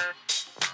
Wanna be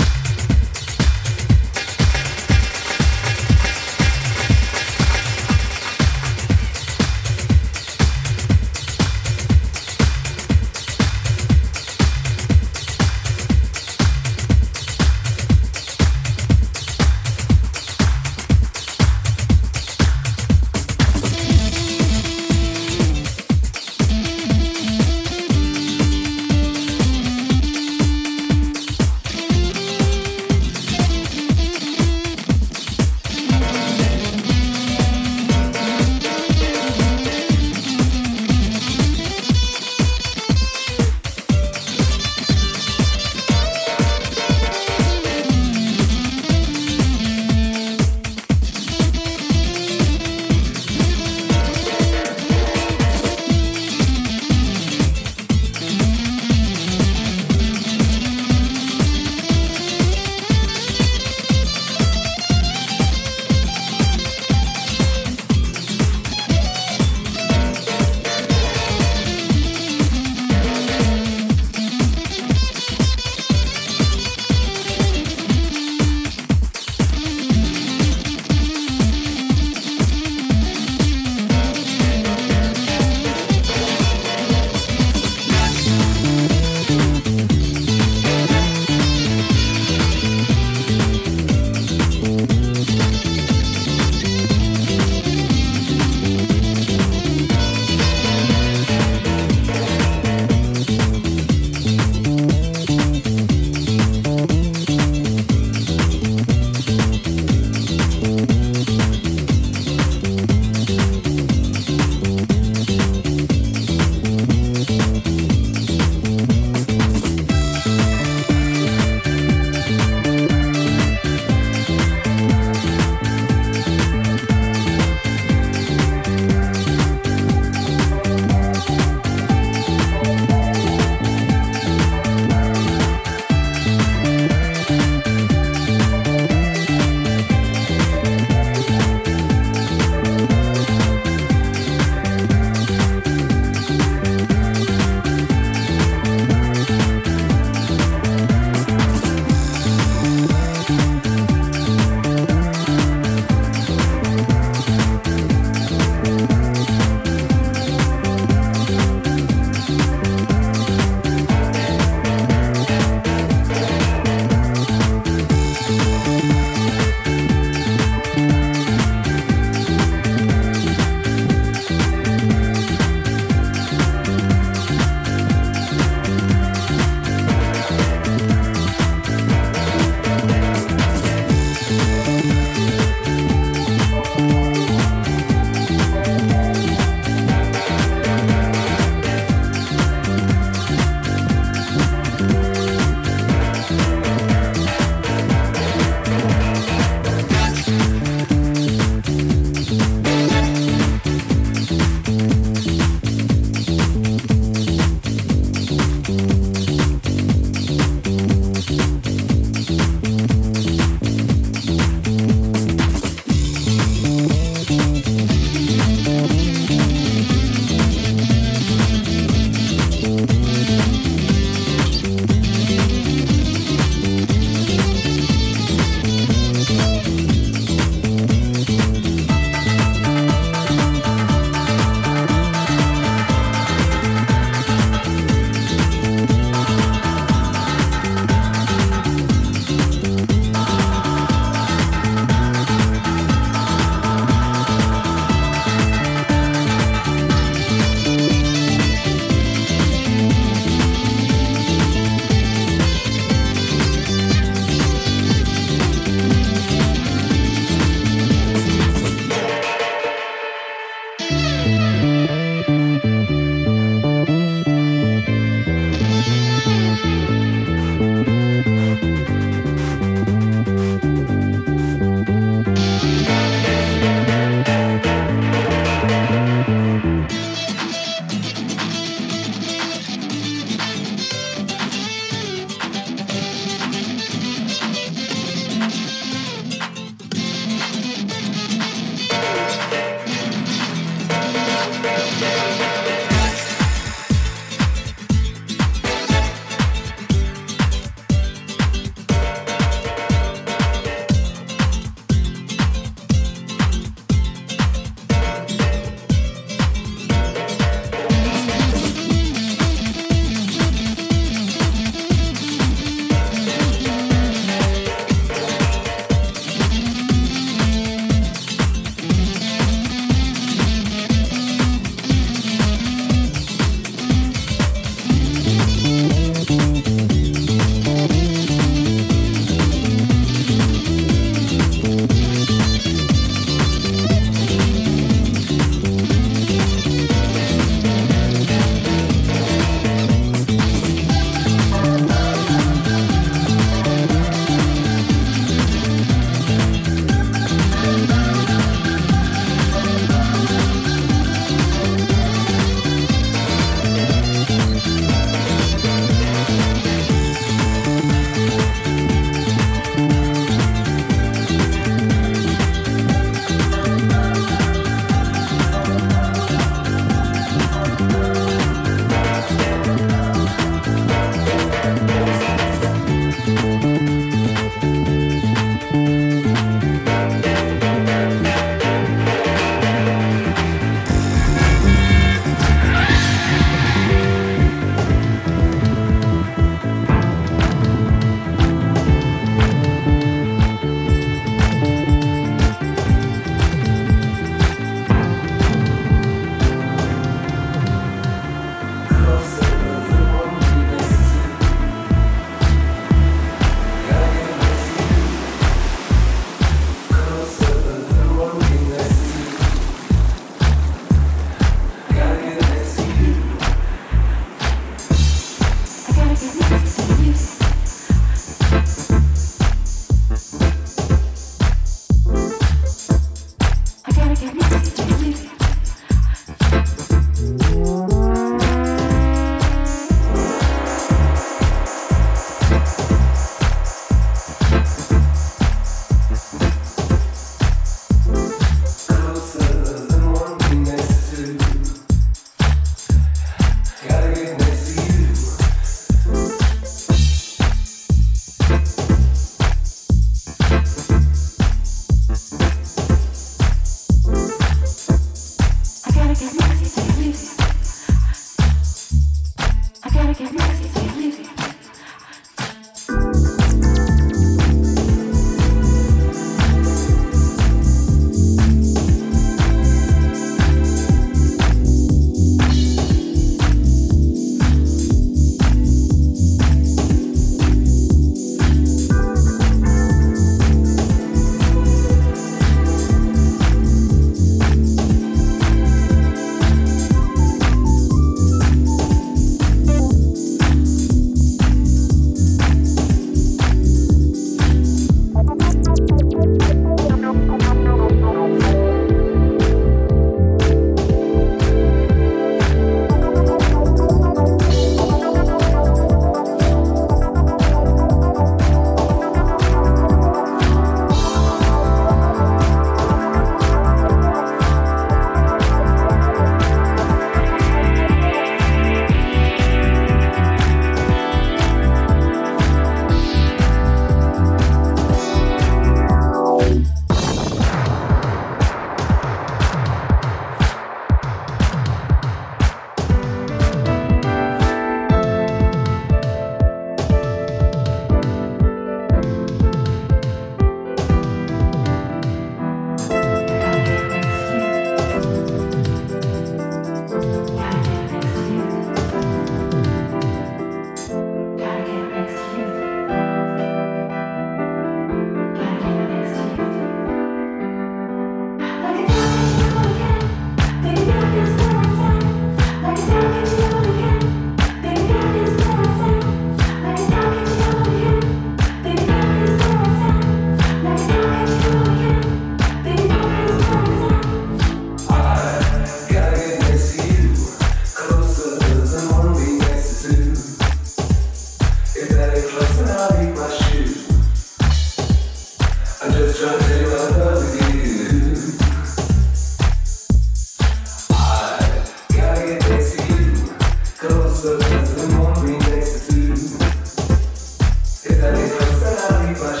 Everybody